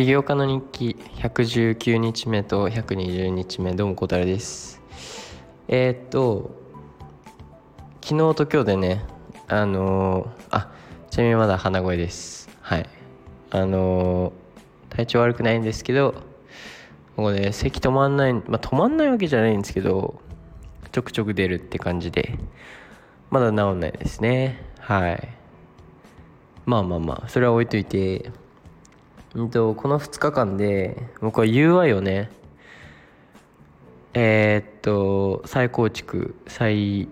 起業家の日記119日目と120日目どうも小太郎です。えー、っと昨日と今日でねあのー、あちなみにまだ鼻声です。はい。あのー、体調悪くないんですけどここで咳止まんないまあ止まんないわけじゃないんですけどちょくちょく出るって感じでまだ治んないですね。はい。まあまあまあそれは置いといてうん。とこの2日間で僕は UI をねえー、っと再構築再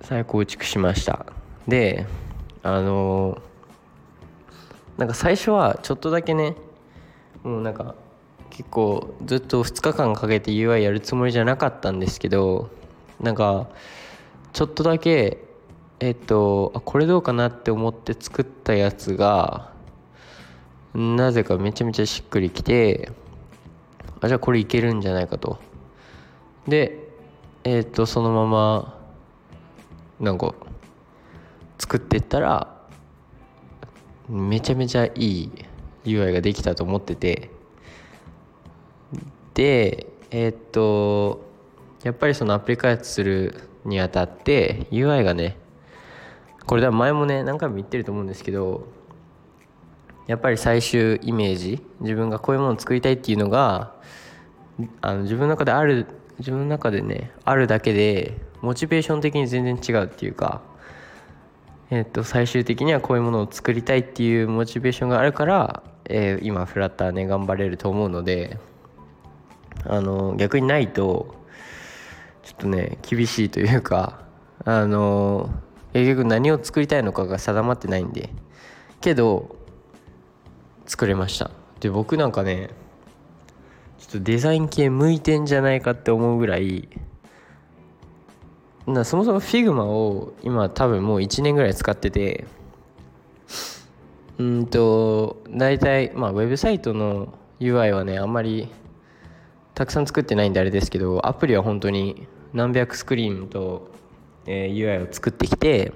再構築しました。であのなんか最初はちょっとだけねもうなんか結構ずっと2日間かけて UI やるつもりじゃなかったんですけどなんかちょっとだけえっとあこれどうかなって思って作ったやつがなぜかめちゃめちゃしっくりきてあじゃあこれいけるんじゃないかと。でえっ、とそのままなんか作ってったらめちゃめちゃいい UI ができたと思ってて。でえっ、とやっぱりそのアプリ開発するにあたって UI がねこれでは前もね何回も言ってると思うんですけどやっぱり最終イメージ自分がこういうものを作りたいっていうのがあの自分の中である自分の中でねあるだけでモチベーション的に全然違うっていうかえっと最終的にはこういうものを作りたいっていうモチベーションがあるから、えー、今フラッターね頑張れると思うのであの逆にないとちょっとね厳しいというかあの結局何を作りたいのかが定まってないんで。けど作れました。で僕なんかねちょっとデザイン系向いてんじゃないかって思うぐらいなそもそも Figma を今多分もう1年ぐらい使っててうんと大体まあウェブサイトの UI はねあんまりたくさん作ってないんであれですけどアプリは本当に何百スクリーンと、えー、UI を作ってきて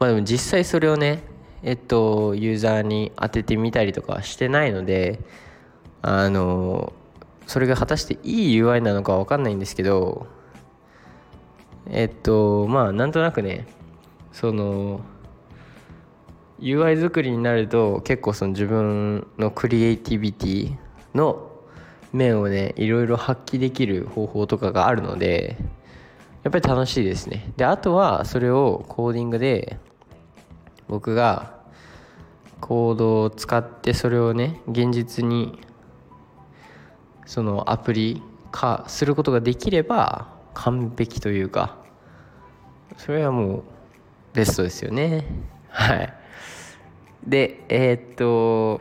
まあでも実際それをねえっと、ユーザーに当ててみたりとかしてないので、あの、それが果たしていい UI なのかわかんないんですけど、えっと、まあ、なんとなくね、その、UI 作りになると結構その自分のクリエイティビティの面をねいろいろ発揮できる方法とかがあるのでやっぱり楽しいですね。であとはそれをコーディングで僕がコードを使ってそれをね現実にそのアプリ化することができれば完璧というかそれはもうベストですよね。はい。でえー、っと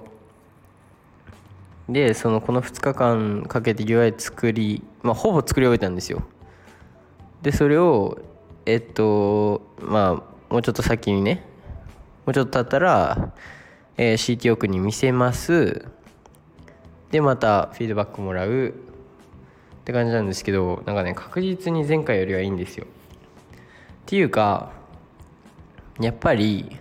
でそのこの2日間かけて UI 作りまあほぼ作り終えたんですよ。でそれをえっとまあもうちょっと先にねもうちょっと経ったら、えー、CTO 君に見せます。でまたフィードバックもらう。って感じなんですけどなんかね確実に前回よりはいいんですよ。っていうかやっぱり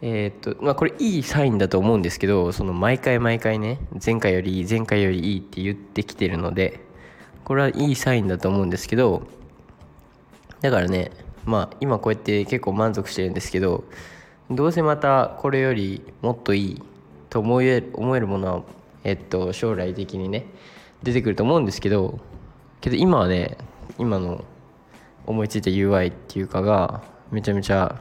えー、っとまあこれいいサインだと思うんですけどその毎回毎回ね前回よりいい前回よりいいって言ってきてるのでこれはいいサインだと思うんですけどだからねまあ今こうやって結構満足してるんですけどどうせまたこれよりもっといいと思え思えるものは、えっと、将来的にね出てくると思うんですけどけど今はね今の思いついた UI っていうかがめちゃめちゃ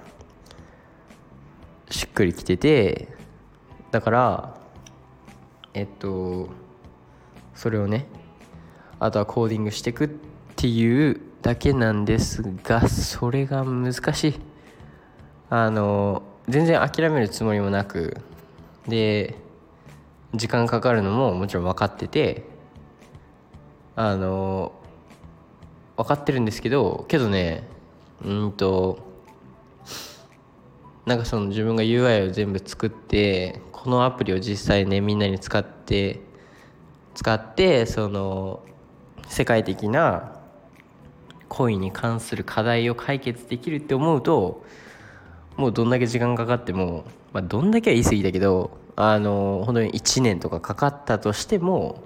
しっくりきててだからえっとそれをねあとはコーディングしていくっていうだけなんですがそれが難しい。あの全然諦めるつもりもなくで時間かかるのももちろん分かっててあの分かってるんですけどけどねうんとなんかその自分が UI を全部作ってこのアプリを実際ねみんなに使って使ってその世界的な恋に関する課題を解決できるって思うともうどんだけ時間かかってもまあ、どんだけは言い過ぎだけどあの本当に1年とかかかったとしても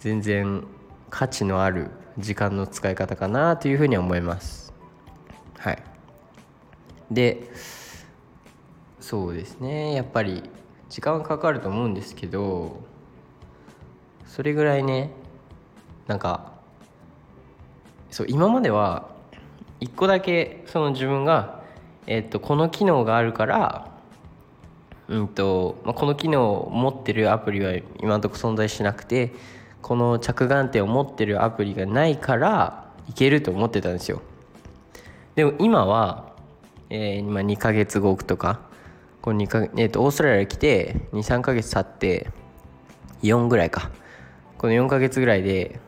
全然価値のある時間の使い方かなというふうに思います。はい。でそうですね。やっぱり時間はかかると思うんですけどそれぐらいねなんかそう今までは一個だけその自分が、えっと、この機能があるからうんとまあ、この機能を持ってるアプリは今のところ存在しなくてこの着眼点を持ってるアプリがないからいけると思ってたんですよ。でも今は、えー、今2ヶ月後とかこの2か、えー、とオーストラリア来て23ヶ月経って4ぐらいか。この4ヶ月ぐらいで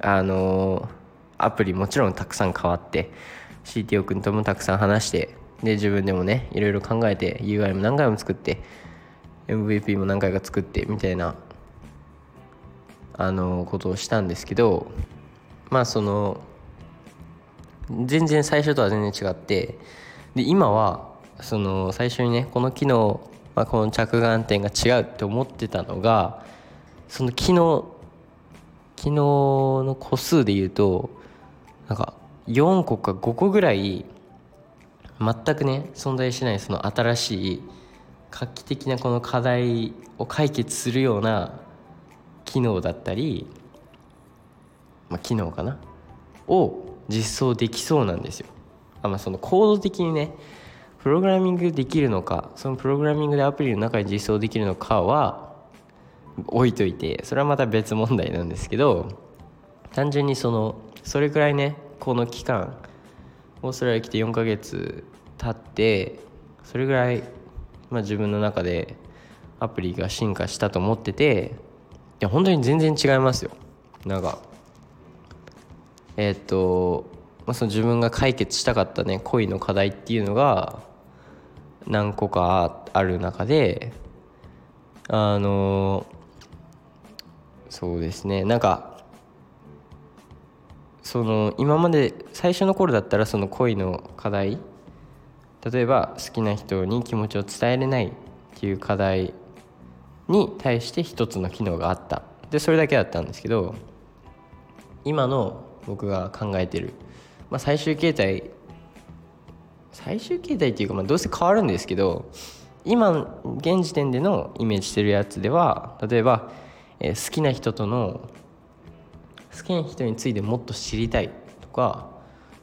あのー、アプリもちろんたくさん変わって CTO 君ともたくさん話してで自分でもねいろいろ考えて UI も何回も作って MVP も何回か作ってみたいなあのことをしたんですけどまあその全然最初とは全然違ってで今はその最初にねこの機能、まあ、この着眼点が違うって思ってたのがその機能機能の個数で言うとなんか4個か5個ぐらい全くね存在しないその新しい画期的なこの課題を解決するような機能だったり、まあ、機能かな？を実装できそうなんですよ。あまあ、そのコード的にねプログラミングできるのかそのプログラミングでアプリの中に実装できるのかは置いといてそれはまた別問題なんですけど単純にそのそれくらいねこの期間オーストラリア来て4ヶ月経ってそれぐらい、まあ、自分の中でアプリが進化したと思ってていや本当に全然違いますよ。なんかえー、っと、まあ、その自分が解決したかったね恋の課題っていうのが何個かある中であのそうですねなんかその今まで最初の頃だったらその恋の課題例えば好きな人に気持ちを伝えれないっていう課題に対して一つの機能があった。でそれだけだったんですけど今の僕が考えてる、まあ、最終形態最終形態っていうか、まあ、どうせ変わるんですけど今現時点でのイメージしてるやつでは例えば、えー、好きな人との好きな人についてもっと知りたいとか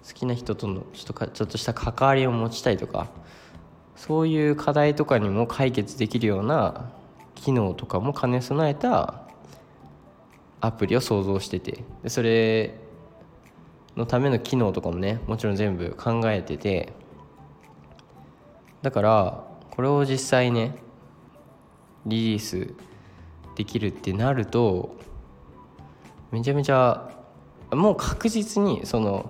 好きな人とのちょっとかちょっとした関わりを持ちたいとかそういう課題とかにも解決できるような機能とかも兼ね備えたアプリを想像しててでそれのための機能とかもねもちろん全部考えててだからこれを実際ねリリースできるってなるとめちゃめちゃもう確実にその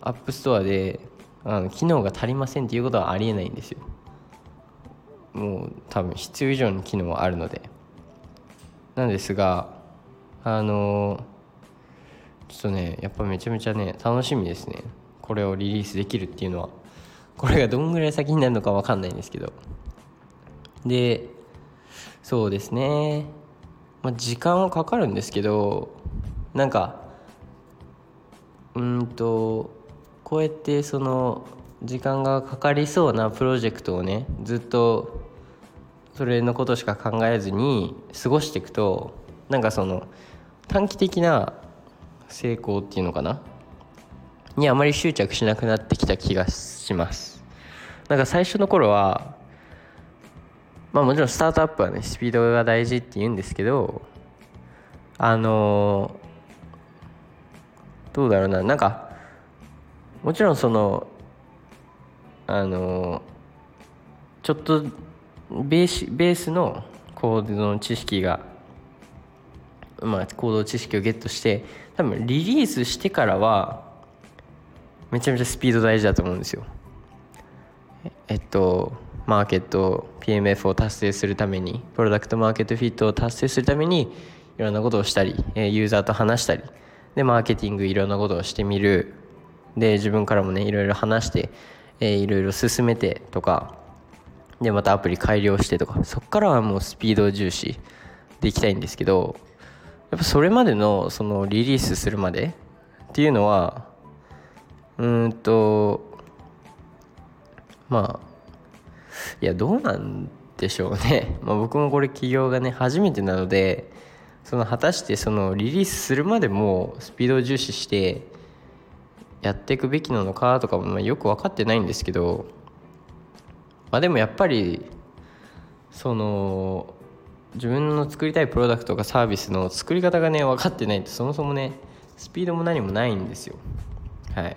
App Store であの機能が足りませんっていうことはありえないんですよ。もう多分必要以上に機能はあるので。なんですがあのちょっとねやっぱめちゃめちゃね楽しみですね。これをリリースできるっていうのは。これがどんぐらい先になるのか分かんないんですけど。でそうですね。まあ時間はかかるんですけどなんかうんとこうやってその時間がかかりそうなプロジェクトをねずっとそれのことしか考えずに過ごしていくとなんかその短期的な成功っていうのかな？にあまり執着しなくなってきた気がします。なんか最初の頃はまあもちろんスタートアップはねスピードが大事って言うんですけどあのどうだろうな。なんかもちろんそのあのちょっとベースベースのコードの知識がまあコード知識をゲットして多分リリースしてからはめちゃめちゃスピード大事だと思うんですよ。えっとマーケット PMF を達成するためにプロダクトマーケットフィットを達成するためにいろんなことをしたりユーザーと話したりでマーケティングいろんなことをしてみる。で自分からもねいろいろ話して、えー、いろいろ進めてとか。でまたアプリ改良してとか。そっからはもうスピード重視でいきたいんですけど。やっぱそれまでのそのリリースするまでっていうのはうんとまあいやどうなんでしょうね、まあ、僕もこれ起業がね初めてなのでその果たしてそのリリースするまでもスピードを重視してやっていくべきなのかとかもよく分かってないんですけどまあでもやっぱりその自分の作りたいプロダクトかサービスの作り方がね分かってないとそもそもねスピードも何もないんですよ。はい。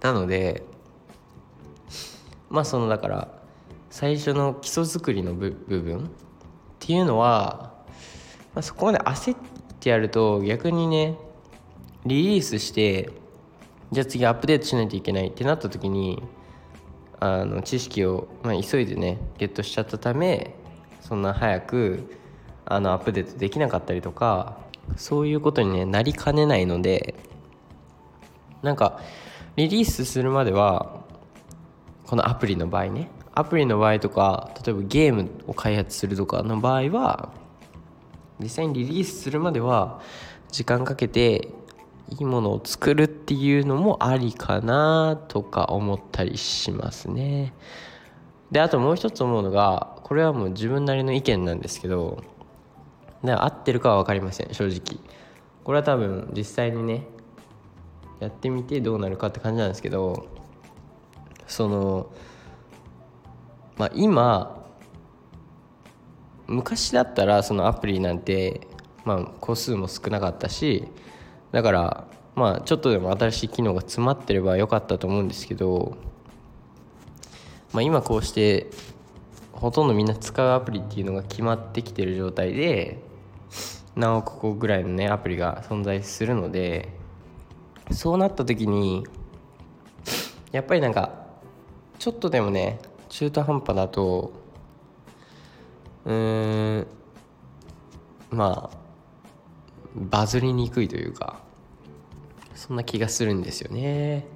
なのでまあそのだから最初の基礎作りの部分っていうのは、まあ、そこまで焦ってやると逆にねリリースしてじゃあ次アップデートしないといけないってなった時にあの知識を、まあ、急いでねゲットしちゃったためそんな早くあのアップデートできなかったりとかそういうことに、ね、なりかねないのでなんかリリースするまではこのアプリの場合ねアプリの場合とか例えばゲームを開発するとかの場合は実際にリリースするまでは時間かけていいものを作るっていうのもありかなとか思ったりしますね。であともう一つ思うのがこれはもう自分なりの意見なんですけど合ってるかは分かりません正直。これは多分実際にねやってみてどうなるかって感じなんですけどそのまあ今昔だったらそのアプリなんてまあ個数も少なかったしだからまあちょっとでも新しい機能が詰まってればよかったと思うんですけどまあ今こうしてほとんどみんな使うアプリっていうのが決まってきてる状態で何億個ぐらいのねアプリが存在するのでそうなった時にやっぱりなんかちょっとでもね中途半端だとうーん。まあバズりにくいというかそんな気がするんですよね。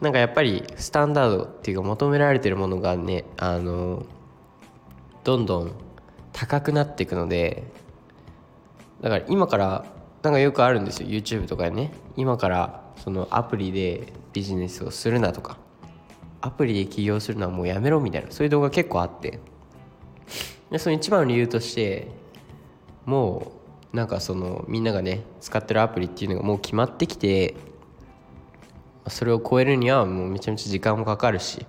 なんかやっぱりスタンダードっていうか求められてるものがねあのどんどん高くなっていくのでだから今からなんかよくあるんですよ YouTube とかでね。今からそのアプリでビジネスをするなとかアプリで起業するのはもうやめろみたいなそういう動画結構あって。でその一番の理由としてもうなんかそのみんながね使ってるアプリっていうのがもう決まってきてそれを超えるにはもうめちゃめちゃ時間もかかるし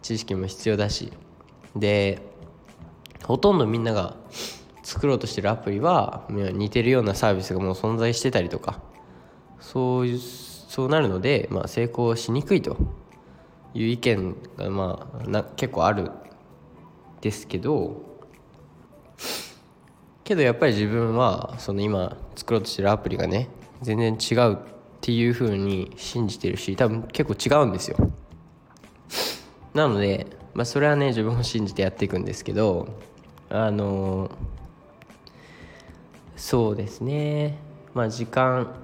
知識も必要だしでほとんどみんなが作ろうとしてるアプリは似てるようなサービスがもう存在してたりとかそういうそうなるので、まあ、成功しにくいという意見がまあな結構あるですけどけどやっぱり自分はその今作ろうとしてるアプリがね全然違うっていうふうに信じてるし多分結構違うんですよ。なので、まあ、それはね自分を信じてやっていくんですけどあのそうですね。まあ時間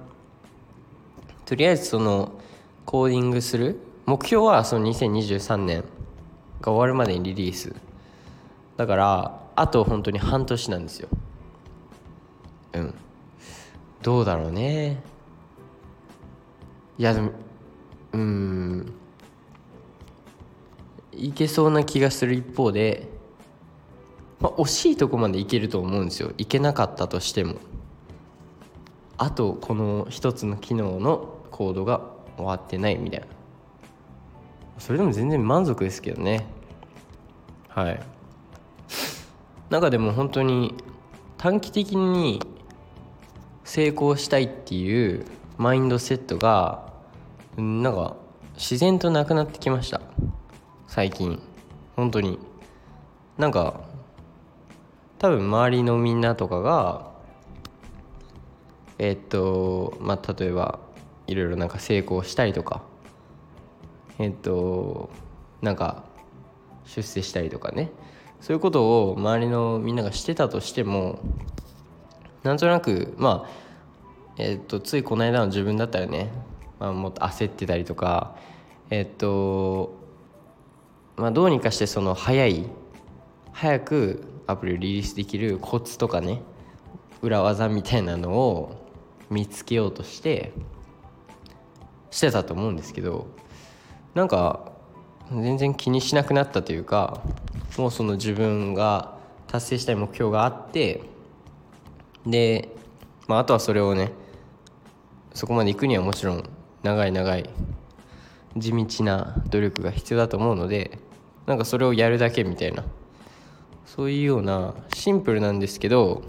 とりあえずそのコーディングする目標はその2023年が終わるまでにリリース。だからあと本当に半年なんですよ。うん。どうだろうね。いやでもうん。いけそうな気がする一方で、まあ、惜しいとこまでいけると思うんですよ。いけなかったとしても。あとこの一つの機能のコードが終わってないみたいな。それでも全然満足ですけどね。はい。なんかでも本当に短期的に成功したいっていうマインドセットがなんか自然となくなってきました。最近。本当に。なんか多分周りのみんなとかがえっとまあ例えばいろいろなんか成功したりとかえっとなんか出世したりとかね。そういうことを周りのみんながしてたとしてもなんとなくまあえっとついこの間の自分だったらね、まあ、もっと焦ってたりとかえっとまあ、どうにかしてその早い早くアプリをリリースできるコツとかね裏技みたいなのを見つけようとしてしてたと思うんですけどなんか全然気にしなくなったというかもうその自分が達成したい目標があってで、まあ、あとはそれをねそこまで行くにはもちろん長い長い地道な努力が必要だと思うのでなんかそれをやるだけみたいなそういうようなシンプルなんですけど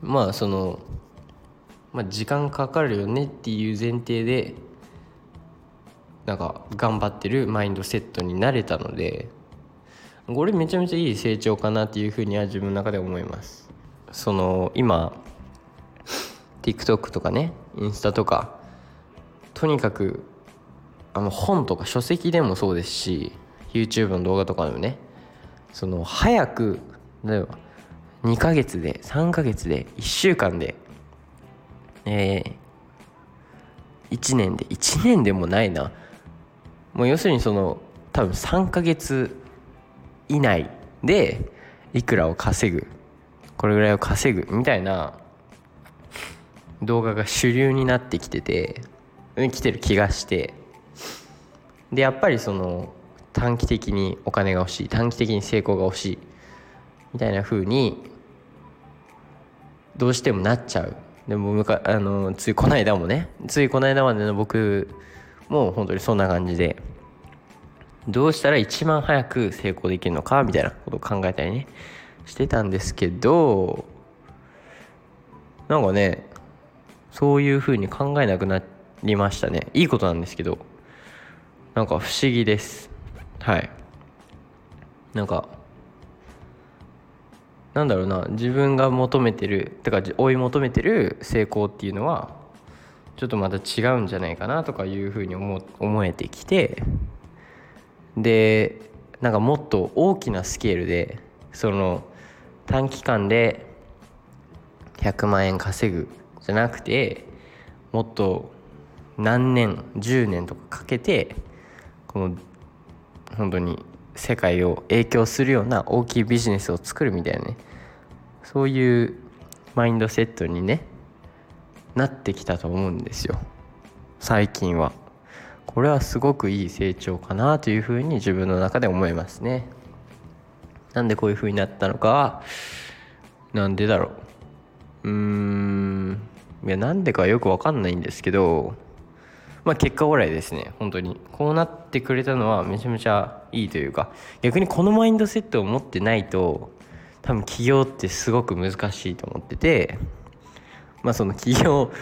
まあその、まあ、時間かかるよねっていう前提でなんか頑張ってるマインドセットになれたのでこれめちゃめちゃいい成長かなっていうふうには自分の中で思います。その今 TikTok とかねインスタとかとにかくあの本とか書籍でもそうですし YouTube の動画とかでもねその早く例えば2ヶ月で3ヶ月で1週間でえー、1年で1年でもないな。もう要するにその多分3ヶ月以内でいくらを稼ぐ。これぐらいを稼ぐみたいな動画が主流になってきてて来てる気がしてでやっぱりその短期的にお金が欲しい短期的に成功が欲しいみたいな風にどうしてもなっちゃう。でもむかあのついこの間もねついこの間までの僕もう本当にそんな感じでどうしたら一番早く成功できるのかみたいなことを考えたりね。してたんですけどなんかねそういう風に考えなくなりましたね。いいことなんですけどなんか不思議です。はい。なんかなんだろうな自分が求めてるてか追い求めてる成功っていうのはちょっとまた違うんじゃないかなとかいうふうに思思えてきてでなんかもっと大きなスケールでその短期間で100万円稼ぐじゃなくてもっと何年10年とかかけてこの本当に世界を影響するような大きいビジネスを作るみたいなねそういうマインドセットにねなってきたと思うんですよ。最近は。これはすごくいい成長かなというふうに自分の中で思いますね。なんでこういうふうになったのかはなんでだろう。うーん。いやなんでかよくわかんないんですけどまあ結果オーライですね。本当に。こうなってくれたのはめちゃめちゃいいというか逆にこのマインドセットを持ってないと多分起業ってすごく難しいと思っててまあその起業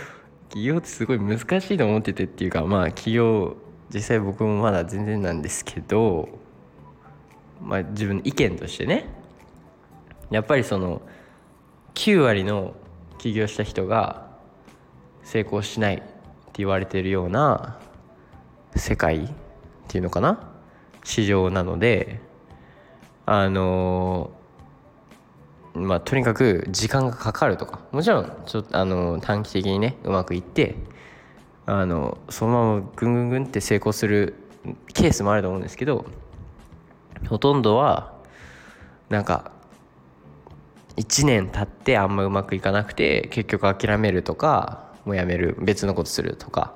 起業ってすごい難しいと思っててっていうかまあ起業実際僕もまだ全然なんですけどまあ自分の意見としてね。やっぱりその9割の起業した人が成功しないって言われてるような世界っていうのかな？市場なのであのまあとにかく時間がかかるとか。もちろんちょっとあの短期的にねうまくいってあのそのままぐんぐんぐんって成功するケースもあると思うんですけどほとんどはなんか1年経ってあんまうまくいかなくて結局諦めるとかもうやめる別のことするとか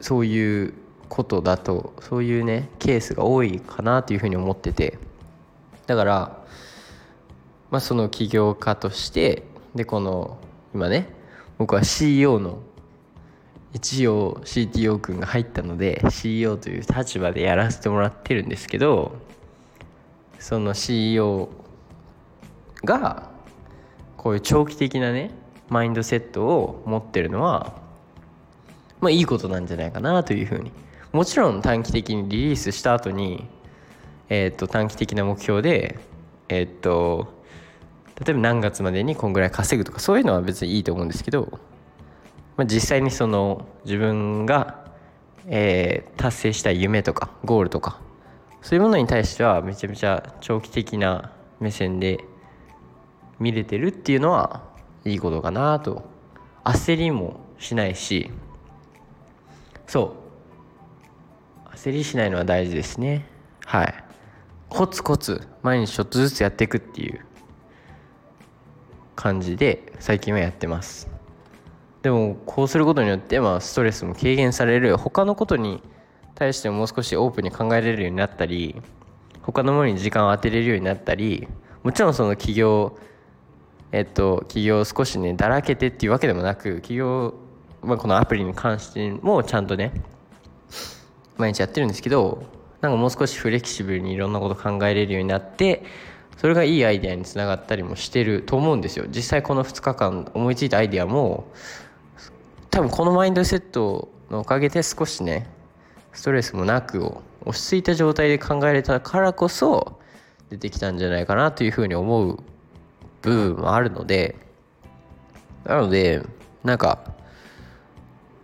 そういうことだとそういうねケースが多いかなというふうに思ってて。だからまあその起業家としてでこの今ね僕は CEO の一応 CTO 君が入ったので CEO という立場でやらせてもらってるんですけどその CEO がこういう長期的なねマインドセットを持ってるのはまあいいことなんじゃないかなというふうに。もちろん短期的にリリースした後にえっ、と短期的な目標でえっ、と例えば何月までにこんぐらい稼ぐとかそういうのは別にいいと思うんですけど、まあ、実際にその自分が、えー、達成した夢とかゴールとかそういうものに対してはめちゃめちゃ長期的な目線で見れてるっていうのはいいことかなと。焦りもしないし。そう。焦りしないのは大事ですね。はい。コツコツ毎日ちょっとずつやっていくっていう感じで最近はやってます。でもこうすることによってまあストレスも軽減される他のことに対してももう少しオープンに考えられるようになったり他のものに時間を当てれるようになったりもちろんその企業えっと企業を少しねだらけてっていうわけでもなく企業、まあ、このアプリに関してもちゃんとね毎日やってるんですけどなんかもう少しフレキシブルにいろんなこと考えれるようになってそれがいいアイデアにつながったりもしてると思うんですよ。実際この2日間思いついたアイデアも多分このマインドセットのおかげで少しねストレスもなくを落ち着いた状態で考えれたからこそ出てきたんじゃないかなというふうに思う部分もあるのでなのでなんか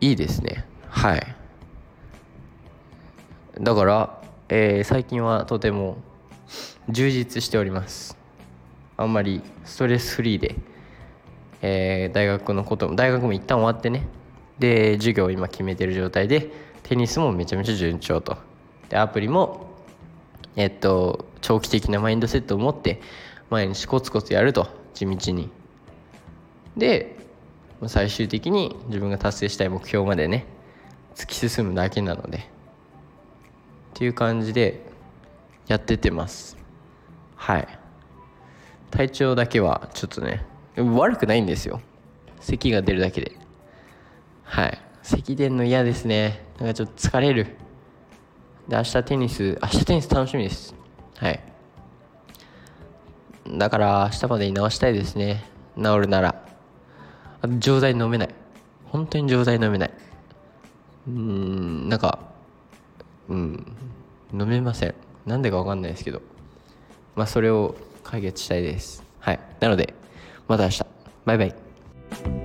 いいですね。はい。だから、えー、最近はとても充実しております。あんまりストレスフリーで、えー、大学のことも大学も一旦終わってねで授業を今決めてる状態でテニスもめちゃめちゃ順調と。でアプリもえっと長期的なマインドセットを持って毎日コツコツやると地道に。で最終的に自分が達成したい目標までね突き進むだけなので。っていう感じでやっててます。はい。体調だけはちょっとね悪くないんですよ。咳が出るだけで。はい。咳出んの嫌ですね。なんかちょっと疲れる。で明日テニス明日テニス楽しみです。はい。だから明日までに直したいですね。治るなら。あと錠剤飲めない。本当に錠剤飲めない。うーんなんかうん飲めません。なんでか分かんないですけど。まあそれを解決したいです。はい。なのでまた明日。バイバイ。